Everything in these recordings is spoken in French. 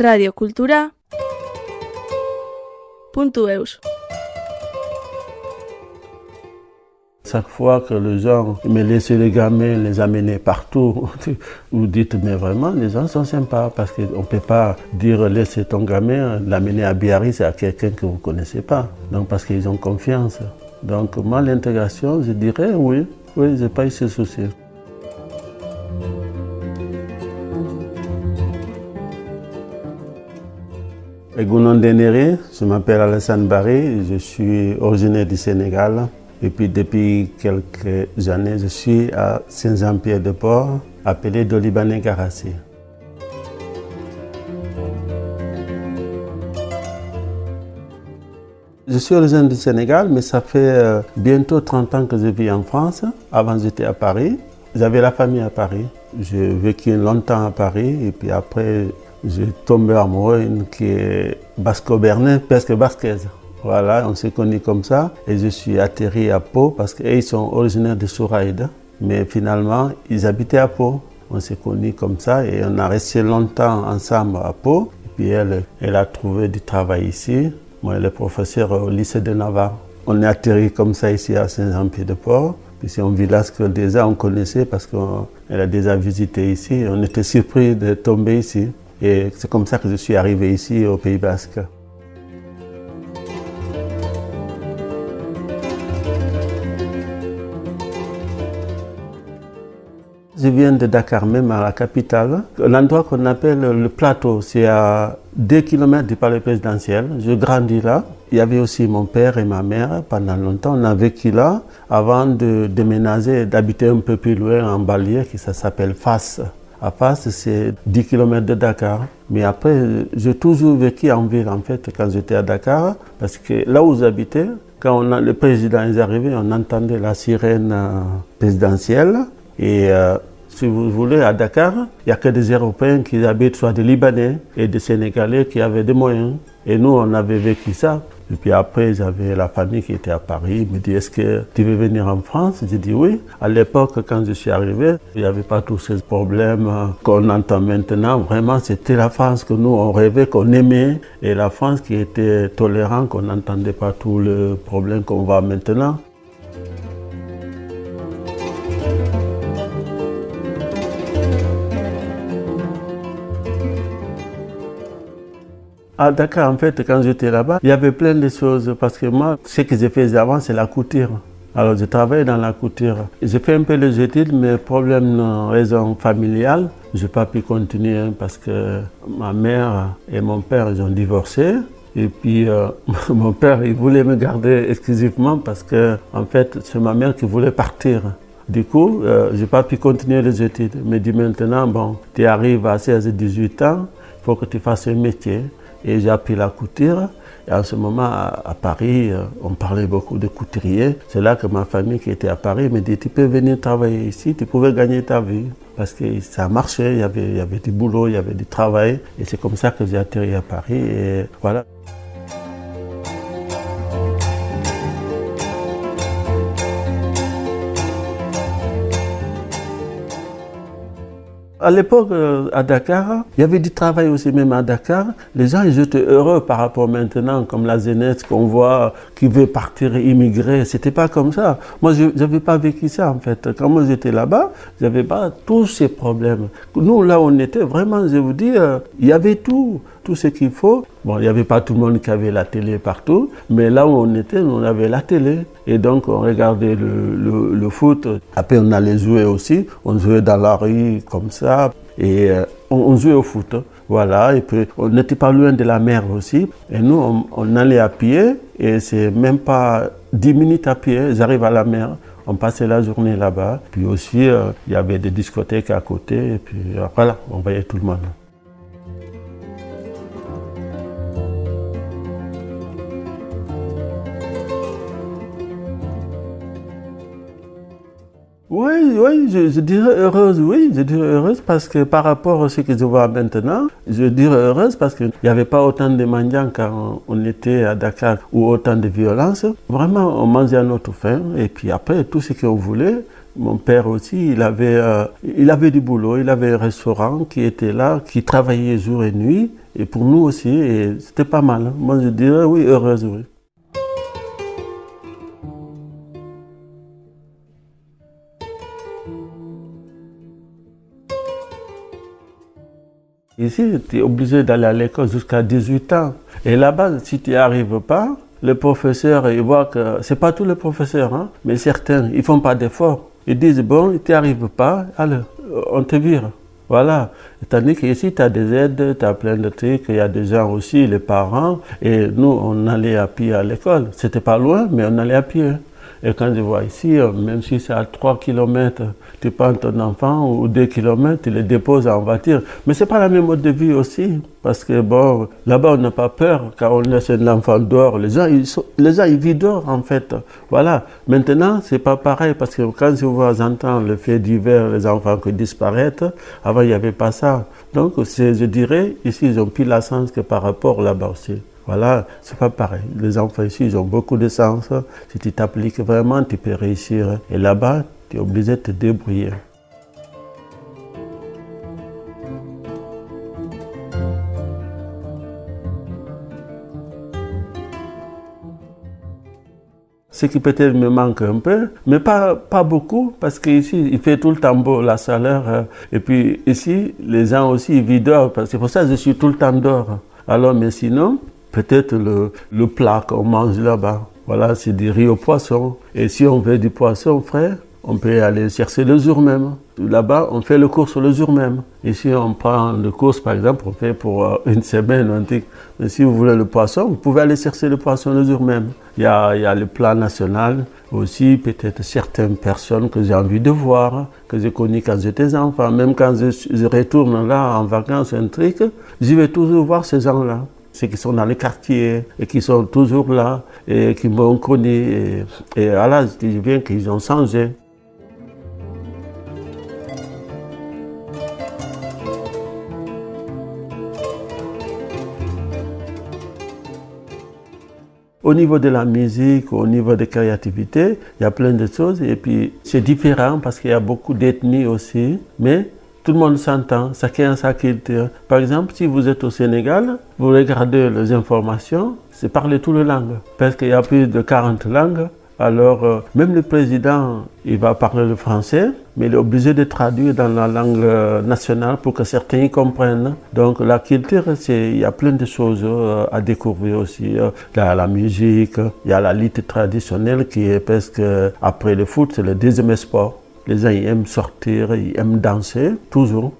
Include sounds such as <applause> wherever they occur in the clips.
radiocultura.eus Chaque fois que les gens me laissaient les gamins, les amener partout, <laughs> vous dites, mais vraiment, les gens sont sympas parce qu'on ne peut pas dire laissez ton gamin, l'amener à Biarritz à quelqu'un que vous ne connaissez pas. Donc parce qu'ils ont confiance. Donc moi, l'intégration, je dirais oui, oui, je n'ai pas eu ce souci. Je m'appelle Alassane Barry, je suis originaire du Sénégal. Et puis depuis quelques années, je suis à Saint-Jean-Pierre-de-Port, appelé Dolibané Garassi. Je suis originaire du Sénégal, mais ça fait euh, bientôt 30 ans que je vis en France. Avant, j'étais à Paris. J'avais la famille à Paris. J'ai vécu longtemps à Paris et puis après, j'ai tombé amoureux une qui est basco-bernaise, presque basquaise. Voilà, on s'est connus comme ça et je suis atterri à Pau parce qu'ils sont originaires de Souraïda. Mais finalement, ils habitaient à Pau. On s'est connus comme ça et on a resté longtemps ensemble à Pau. Et puis elle, a trouvé du travail ici. Moi, elle est professeure au lycée de Navarre. On est atterri comme ça ici à Saint-Jean-Pied-de-Port. Puis c'est un village que déjà on connaissait parce qu'elle a déjà visité ici. On était surpris de tomber ici. Et c'est comme ça que je suis arrivé ici au Pays Basque. Je viens de Dakar, même à la capitale. L'endroit qu'on appelle le plateau, c'est à 2 km du palais présidentiel. Je grandis là. Il y avait aussi mon père et ma mère pendant longtemps. On a vécu là avant de déménager, d'habiter un peu plus loin en banlieue qui s'appelle Fas. À Fas, c'est 10 km de Dakar. Mais après, j'ai toujours vécu en ville, en fait, quand j'étais à Dakar. Parce que là où j'habitais, quand le président est arrivé, on entendait la sirène euh, présidentielle. Et euh, si vous voulez, à Dakar, il n'y a que des Européens qui habitent, soit des Libanais et des Sénégalais qui avaient des moyens. Et nous, on avait vécu ça. Et puis après, j'avais la famille qui était à Paris. Ils me dit, est-ce que tu veux venir en France? J'ai dit oui. À l'époque, quand je suis arrivé, il n'y avait pas tous ces problèmes qu'on entend maintenant. Vraiment, c'était la France que nous, on rêvait, qu'on aimait. Et la France qui était tolérante, qu'on n'entendait pas tous les problèmes qu'on voit maintenant. À Dakar, en fait, quand j'étais là-bas, il y avait plein de choses parce que moi, ce que j'ai fait avant, c'est la couture. Alors, je travaillais dans la couture. J'ai fait un peu les études, mais problème, raison familiale, je n'ai pas pu continuer parce que ma mère et mon père, ils ont divorcé. Et puis, euh, <laughs> mon père, il voulait me garder exclusivement parce que, en fait, c'est ma mère qui voulait partir. Du coup, euh, je n'ai pas pu continuer les études. Mais dit maintenant, bon, tu arrives à 16-18 ans, il faut que tu fasses un métier. Et j'ai appris la couture. Et en ce moment, à, Paris, euh, on parlait beaucoup de couturiers. C'est là que ma famille qui était à Paris me dit, tu peux venir travailler ici, tu pouvais gagner ta vie. Parce que ça marchait, il y avait, il y avait du boulot, il y avait du travail. Et c'est comme ça que j'ai atterri à Paris. Et voilà. À l'époque, euh, à Dakar, il y avait du travail aussi, même à Dakar. Les gens, ils étaient heureux par rapport maintenant, comme la jeunesse qu'on voit qui veut partir immigrer. C'était pas comme ça. Moi, je n'avais pas vécu ça, en fait. Quand moi j'étais là-bas, j'avais pas tous ces problèmes. Nous, là, on était vraiment, je vous dis, euh, il y avait tout tout ce qu'il faut. Bon, il n'y avait pas tout le monde qui avait la télé partout, mais là où on était, on avait la télé. Et donc, on regardait le, le, foot. Après, on allait jouer aussi. On jouait dans la rue comme ça. Et euh, on, jouait au foot. Voilà. Et puis, on n'était pas loin de la mer aussi. Et nous, on, allait à pied. Et c'est même pas 10 minutes à pied. J'arrive à la mer. On passait la journée là-bas. Puis aussi, euh, il y avait des discothèques à côté. Et puis, voilà, on voyait tout le monde. Oui, oui, je, dirais heureuse, oui, je dirais heureuse parce que par rapport à ce que je vois maintenant, je dirais heureuse parce qu'il n'y avait pas autant de mendiants quand on était à Dakar ou autant de violence. Vraiment, on mangeait à notre faim et puis après, tout ce qu'on voulait, mon père aussi, il avait, euh, il avait du boulot, il avait un restaurant qui était là, qui travaillait jour et nuit. et pour nous aussi, c'était pas mal. Moi, je dirais oui, heureuse, oui. Ici, tu es obligé d'aller à l'école jusqu'à 18 ans. Et là-bas, si tu n'y arrives pas, le professeur, il voit que c'est pas tous les professeurs, hein, mais certains, ils font pas d'efforts. Ils disent, bon, tu n'y arrives pas, allez, on te vire. Voilà. Tandis qu'ici, tu as des aides, tu as plein de trucs, il y a des gens aussi, les parents, et nous, on allait à pied à l'école. C'était pas loin, mais on allait à pied. Et quand je vois ici, euh, même si c'est à 3 km, tu prends ton enfant ou 2 km, tu le déposes en voiture. Mais c'est pas la même mode de vie aussi. Parce que bon, là-bas, on n'a pas peur quand on laisse un enfant dehors. Les gens, ils, les gens, ils vivent dehors, en fait. Voilà. Maintenant, c'est pas pareil parce que quand je vois, j'entends le fait d'hiver, les enfants qui disparaissent, avant, il n'y avait pas ça. Donc, je dirais, ici, ils ont plus la sens que par rapport là-bas aussi. Voilà, c'est pas pareil. Les enfants ici, ils ont beaucoup de sens. Si tu t'appliques vraiment, tu peux réussir. Et là-bas, tu es obligé de te débrouiller. Ce qui peut-être me manque un peu, mais pas, pas beaucoup, parce qu'ici, il fait tout le temps beau, la chaleur. Hein. Et puis ici, les gens aussi, ils vivent dehors. C'est pour ça que je suis tout le temps dehors. Alors, mais sinon, peut-être le, plat qu'on mange là-bas. Voilà, c'est du riz au poisson. Et si on veut du poisson frais, on peut aller chercher le jour même. Là-bas, on fait le course le jour même. Ici, on prend le course, par exemple, on fait pour euh, une semaine. Un truc. Mais si vous voulez le poisson, vous pouvez aller chercher le poisson le jour même. Il y a, le plat national aussi, peut-être certaines personnes que j'ai envie de voir, que j'ai connues quand j'étais enfant. Même quand je, retourne là en vacances, un truc, je vais toujours voir ces gens-là ceux qui sont dans les quartiers et qui sont toujours là et qui m'ont connu. Et, et voilà, je dis bien qu'ils ont changé. Au niveau de la musique, au niveau de créativité, il y a plein de choses. Et puis, c'est différent parce qu'il y a beaucoup d'ethnies aussi. Mais tout le monde s'entend, chacun a sa culture. Par exemple, si vous êtes au Sénégal, vous regardez les informations, c'est parler toutes les langues. Parce qu'il y a plus de 40 langues. Alors, euh, même le président, il va parler le français, mais il est obligé de traduire dans la langue euh, nationale pour que certains y comprennent. Donc, la culture, il y a plein de choses euh, à découvrir aussi. Il y a la musique, il y a la lutte traditionnelle qui est presque, après le foot, c'est le deuxième sport. Les gens aiment sortir, ils aiment danser, toujours.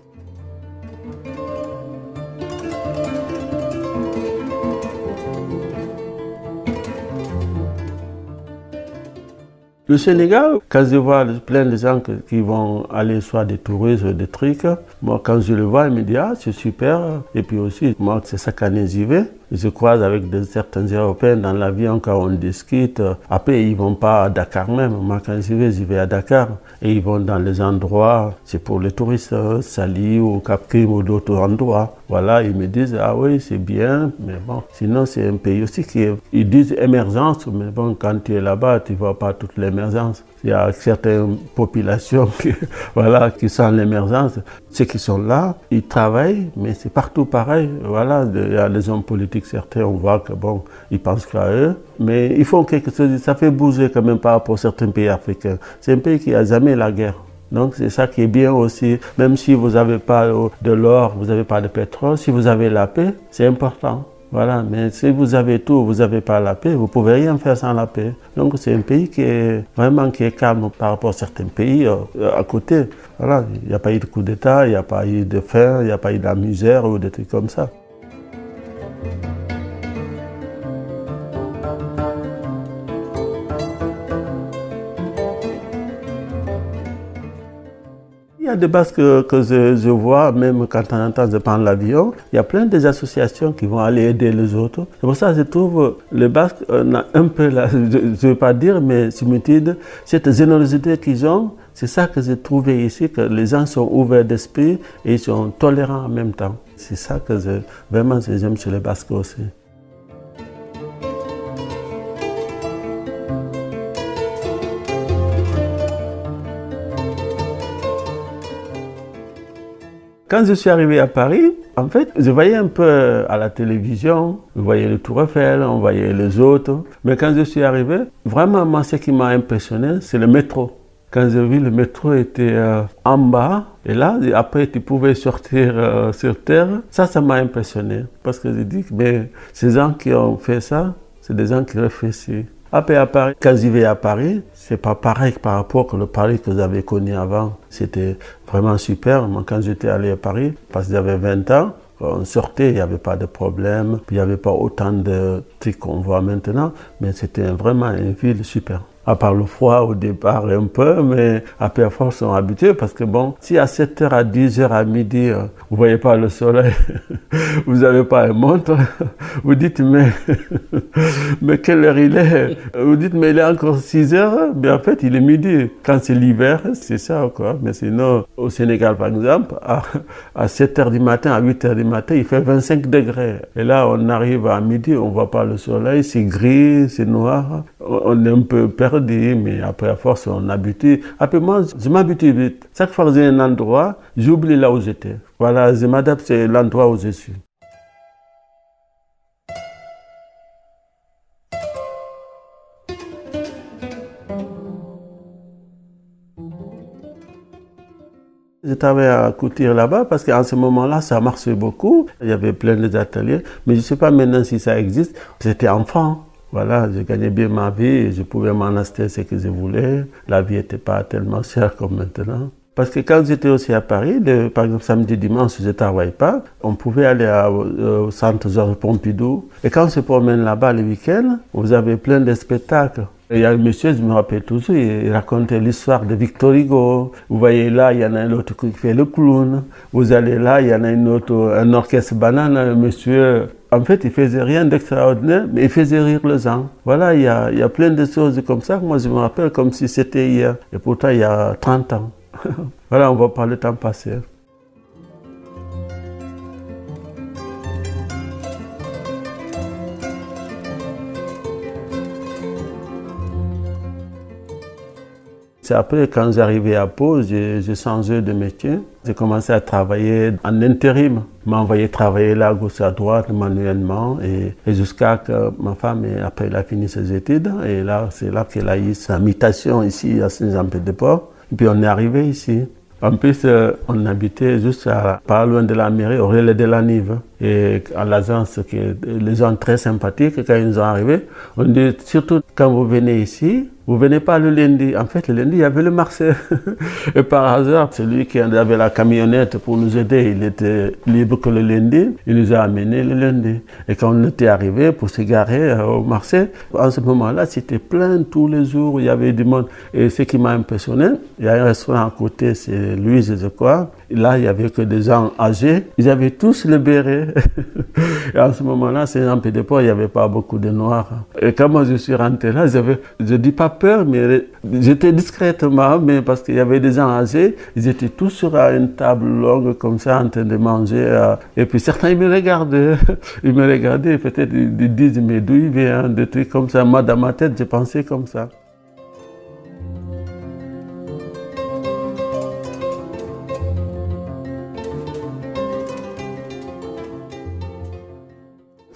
Le Sénégal, quand je vois plein de gens qui vont aller soit des touristes ou des trucs, moi quand je le vois, il me dit ah c'est super. Et puis aussi, moi c'est chaque année j'y vais. Je croise avec certains Européens dans l'avion quand on discute. Après, ils vont pas à Dakar même. Moi, quand j'y vais, j'y vais à Dakar. Et ils vont dans les endroits, c'est pour les touristes, hein, Sali ou Cap ou d'autres endroits. Voilà, ils me disent, ah oui, c'est bien, mais bon, sinon c'est un pays aussi qui est, ils disent émergence, mais bon, quand tu es là-bas, tu vois pas toute l'émergence. Il y a certaines populations <laughs> qui, voilà, qui sont l'émergence. Ceux qui sont là, ils travaillent, mais c'est partout pareil. Voilà, il y a les hommes politiques, certains, on voit que bon, ils pensent qu'à eux. Mais ils font quelque chose, ça fait bouger quand même par rapport à certains pays africains. C'est un pays qui a jamais la guerre. Donc c'est ça qui est bien aussi. Même si vous n'avez pas de l'or, vous n'avez pas de pétrole, si vous avez la paix, c'est important. Voilà, mais si vous avez tout, vous n'avez pas la paix, vous pouvez rien faire sans la paix. Donc c'est un pays qui est vraiment qui est calme par rapport à certains pays euh, à côté. Voilà, il n'y a pas eu de coup d'État, il n'y a pas eu de faim, il n'y a pas eu de la misère ou des trucs comme ça. Y a des bases que, je, vois, même quand on entend je prendre l'avion, il y a plein d'associations qui vont aller aider les autres. C'est pour ça que je trouve les Basques, on a un peu, la, je ne veux pas dire, mais similitude, cette générosité qu'ils ont, c'est ça que j'ai trouvé ici, que les gens sont ouverts d'esprit et ils sont tolérants en même temps. C'est ça que je, vraiment j'aime chez les Basques aussi. Quand je suis arrivé à Paris, en fait, je voyais un peu à la télévision, je voyais le Tour Eiffel, on voyait les autres. Mais quand je suis arrivé, vraiment, moi, ce qui m'a impressionné, c'est le métro. Quand j'ai vu le métro était euh, en bas, et là, après, tu pouvais sortir euh, sur terre, ça, ça m'a impressionné. Parce que j'ai dit, mais ces gens qui ont fait ça, c'est des gens qui réfléchissent. Après, à Paris, vais à Paris, c'est pas pareil par rapport que le Paris que j'avais connu avant. C'était vraiment super. Moi, quand j'étais allé à Paris, parce que j'avais 20 ans, on sortait, il n'y avait pas de problème, il n'y avait pas autant de trucs qu'on voit maintenant, mais c'était vraiment une ville super à part le froid au départ un peu, mais après à force on sont habitués parce que bon, si à 7h à 10h à midi, euh, vous voyez pas le soleil, <laughs> vous n'avez pas un montre, <laughs> vous dites mais, <laughs> mais quelle heure il est? Vous dites mais il est encore 6h, mais en fait il est midi. Quand c'est l'hiver, c'est ça quoi. Mais sinon, au Sénégal par exemple, à, à 7h du matin, à 8h du matin, il fait 25 degrés. Et là on arrive à midi, on voit pas le soleil, c'est gris, c'est noir, on est un peu perdu mais après, à force, on habitue. Après, moi, je m'habitue vite. Chaque fois que j'ai un endroit, j'oublie là où j'étais. Voilà, je m'adapte, c'est l'endroit où je suis. Je travaillais à couture là-bas parce qu'en ce moment-là, ça marchait beaucoup. Il y avait plein d'ateliers. Mais je ne sais pas maintenant si ça existe. J'étais enfant. Voilà, je gagnais bien ma vie je pouvais m'en acheter ce que je voulais. La vie n'était pas tellement chère comme maintenant. Parce que quand j'étais aussi à Paris, par exemple samedi, dimanche, je ne travaillais pas, on pouvait aller euh, au centre Georges Pompidou. Et quand on se promène là-bas le week-end, vous avez plein de spectacles. Il y a un monsieur, je me rappelle toujours, il racontait l'histoire de Victor Hugo. Vous voyez là, il y en a un autre qui fait le clown. Vous allez là, il y en a un autre, un orchestre banane, un monsieur en fait, il faisait rien d'extraordinaire, mais il faisait rire les gens. Voilà, il y a, plein de choses comme ça. Moi, je me rappelle comme si c'était hier. Et pourtant, il y a 30 ans. <laughs> voilà, on va pas le temps passer. C'est après, quand j'arrivais à Pau, j'ai changé de métier. J'ai commencé à travailler en intérim. m'a envoyé travailler là, à gauche à droite, manuellement. Et, jusqu'à que ma femme, après, elle a fini ses études. Et là, c'est là qu'elle a eu sa mutation ici à Saint-Jean-Pied-de-Port. Et puis, on est arrivé ici. En plus, euh, on habitait juste à, pas loin de la mairie, au relais de la Nive. Et à l'agence, les gens très sympathiques, quand ils sont arrivés, on dit surtout quand vous venez ici, vous venez pas le lundi. En fait, le lundi, il y avait le marché. <laughs> Et par hasard, celui qui avait la camionnette pour nous aider, il était libre que le lundi. Il nous a amenés le lundi. Et quand on était arrivé pour se garer euh, au marché, en ce moment-là, c'était plein tous les jours. Il y avait du monde. Et ce qui m'a impressionné, il y a un restaurant à côté, c'est Louise, je crois. Là, il y avait que des gens âgés. Ils avaient tous le béret. <laughs> Et en ce moment-là, c'est un peu de il n'y avait pas beaucoup de noirs. Et quand moi je suis rentré là, je dis pas peur, mais j'étais discrètement, mais parce qu'il y avait des gens âgés, ils étaient tous sur une table longue comme ça en train de manger. Euh, et puis certains, ils me regardaient. <laughs> Ils me regardaient, peut-être ils disent, mais d'où il vient, des trucs comme ça. Moi, dans ma tête, j'ai pensé comme ça.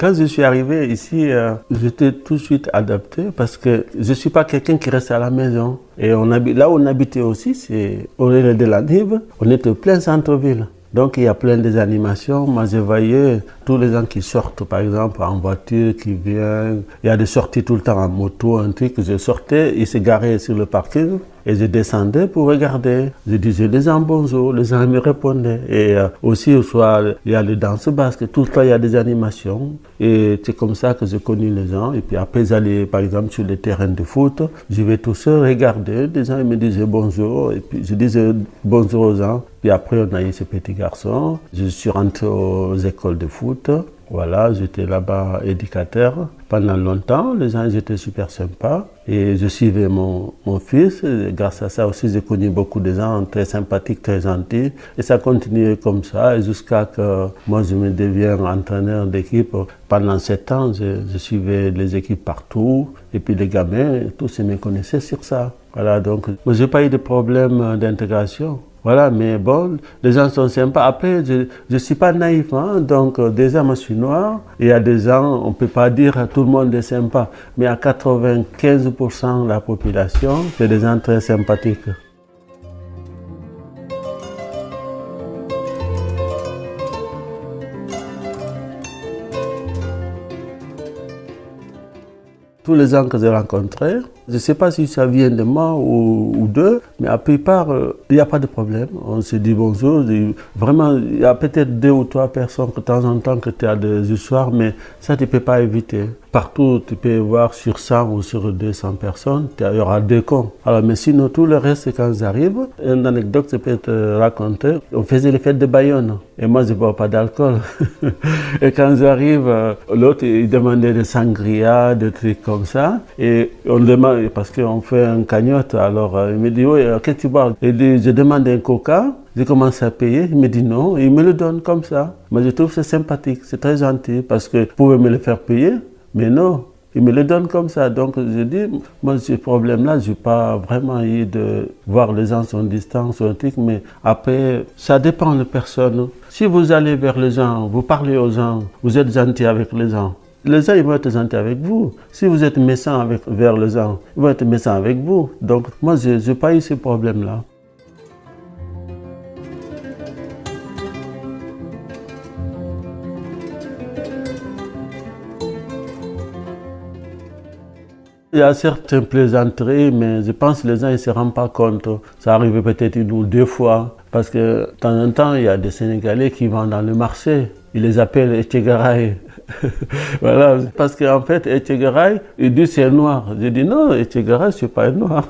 Quand je suis arrivé ici, euh, j'étais tout de suite adapté parce que je ne suis pas quelqu'un qui reste à la maison. Et on habite, là où on habitait aussi, c'est au relais de la Nive. On était plein centre-ville. Donc il y a plein des animations. Moi, je voyais tous les gens qui sortent, par exemple, en voiture, qui viennent. Il y a des sorties tout le temps en moto, un truc. Je sortais, ils se garaient sur le parking. Et je descendais pour regarder. Je disais les gens bonjour, les gens me répondaient. Et euh, aussi au soir, il y a les danses basques, tout le il y a des animations. Et c'est comme ça que j'ai connu les gens. Et puis après, j'allais par exemple sur les terrains de foot. Je vais tout seul regarder. Les gens me disaient bonjour. Et puis je disais bonjour aux gens. Puis après, on a eu ce petit garçon. Je suis rentré aux écoles de foot. Voilà, j'étais là-bas éducateur pendant longtemps. Les gens étaient super sympas. Et je suivais mon, mon fils. Grâce à ça aussi, j'ai connu beaucoup de gens très sympathiques, très gentils. Et ça continuait comme ça jusqu'à que moi, je me deviens entraîneur d'équipe. Pendant sept ans, je, suivais les équipes partout. Et puis les gamins, tous ils me connaissaient sur ça. Voilà, donc, moi, j'ai pas eu de problème d'intégration. Voilà, mais bon, les gens sont sympas. Après, je ne suis pas naïf, hein, donc euh, déjà, je suis noir. Il y a des gens, on ne peut pas dire tout le monde est sympa, mais à 95% de la population, c'est des gens très sympathiques. tous les gens que j'ai rencontrés, je ne sais pas si ça vient de moi ou, d'eux, mais à plupart, euh, il n'y a pas de problème. On se dit bonjour. Vraiment, il y a peut-être deux ou trois personnes que de temps en temps que tu as des histoires, mais ça, tu ne peux pas éviter. Partout, tu peux voir sur 100 ou sur 200 personnes, il y aura deux cons. Alors, mais sinon, tout le reste, quand j'arrive, une anecdote, je peux te raconter. On faisait les fêtes de Bayonne. Et moi, je ne bois pas d'alcool. <laughs> et quand j'arrive, euh, l'autre, il demandait des sangria, des trucs comme ça. Et on demande parce qu'on fait un cagnotte. Alors euh, il me dit, oui, euh, qu'est-ce que tu bois Il dit, je demande un coca. Je commence à payer. Il me dit non. Il me le donne comme ça. Moi, je trouve c'est sympathique. C'est très gentil parce que vous pouvez me le faire payer. Mais non, il me le donne comme ça. Donc je dis, moi, ce problème-là, je n'ai pas vraiment eu de voir les gens sont distants, sont truc, mais après, ça dépend de personne. Si vous allez vers les gens, vous parlez aux gens, vous êtes gentil avec les gens, les gens ils vont être gentils avec vous. Si vous êtes méchant avec, vers les gens, ils vont être méchants avec vous. Donc moi, je n'ai pas eu ce problème-là. Il y a certaines plaisanteries, mais je pense que les gens ne se rendent pas compte. Ça arrive peut-être une ou deux fois. Parce que de temps en temps, il y a des Sénégalais qui vont dans le marché. Ils les appellent Etchegaray. <laughs> voilà, parce qu'en fait, Etchegaray, il dit c'est noir. J'ai dit non, Etchegaray, c'est pas noir.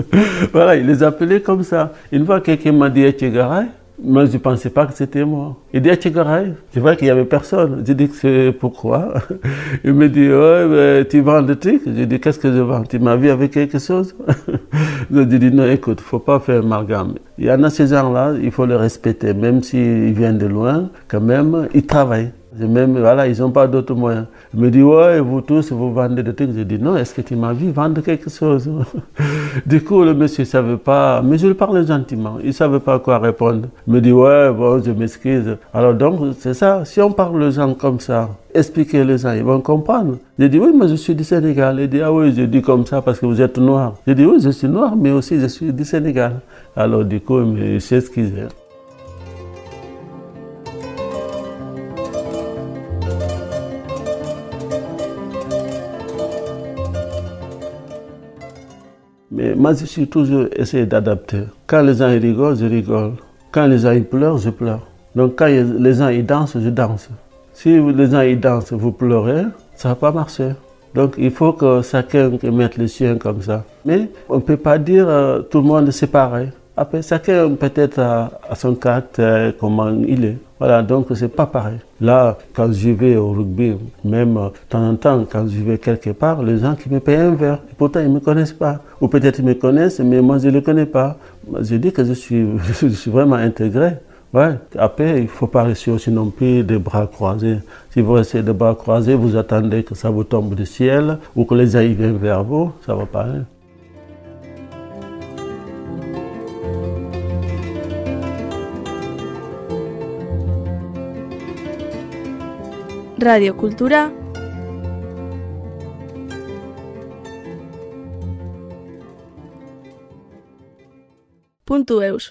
<laughs> voilà, il les appelait comme ça. Une fois quelqu'un m'a dit Etchegaray, moi, je ne pensais pas que c'était moi. Il dit, Etchegaray. C'est vrai qu'il n'y avait personne. J'ai dit c'est pourquoi? <laughs> Il me dit, ouais, tu vends des trucs? J'ai dit, qu'est-ce que je vends? Tu m'as vu avec quelque chose? Je dit, non, écoute, il ne faut pas faire amalgame. Il y en a ces gens-là, il faut les respecter. Même s'ils viennent de loin, quand même, ils travaillent. Voilà, ils n'ont pas d'autres moyens. Il me dit, ouais, vous tous, vous vendez des trucs. Je dis, non, est-ce que tu m'as vu vendre quelque chose? <laughs> Du coup, le monsieur ne savait pas, mais je lui parlais gentiment. Il ne savait pas quoi répondre. Il me dit, ouais, bon, je m'excuse. Alors donc, c'est ça. Si on parle aux gens comme ça, expliquer les gens, ils vont comprendre. Je dis, oui, mais je suis du Sénégal. Il dit, ah oui, je dis comme ça parce que vous êtes noir. Je dis, oui, je suis noir, mais aussi je suis du Sénégal. Alors du coup, il s'est Mais moi, je suis toujours essayé d'adapter. Quand les gens rigolent, je rigole. Quand les gens pleurent, je pleure. Donc quand les gens ils dansent, je danse. Si les gens ils dansent, vous pleurez, ça va pas marcher. Donc il faut que chacun mette le sien comme ça. Mais on ne peut pas dire euh, tout le monde c'est pareil. Après, chacun peut-être à, son caractère, comment il est. Voilà, donc c'est pas pareil. Là, quand je vais au rugby, même euh, de temps en temps, quand je vais quelque part, les gens qui me payent un verre, et pourtant ils ne me connaissent pas. Ou peut-être ils me connaissent, mais moi je ne les connais pas. Je dis que je suis, <laughs> vraiment intégré. Après, il ne faut pas rester aussi non plus des bras croisés. Si vous restez des bras croisés, vous attendez que ça vous tombe du ciel ou que les gens viennent vers vous, ça va pas. Radio Kultura puntu eus.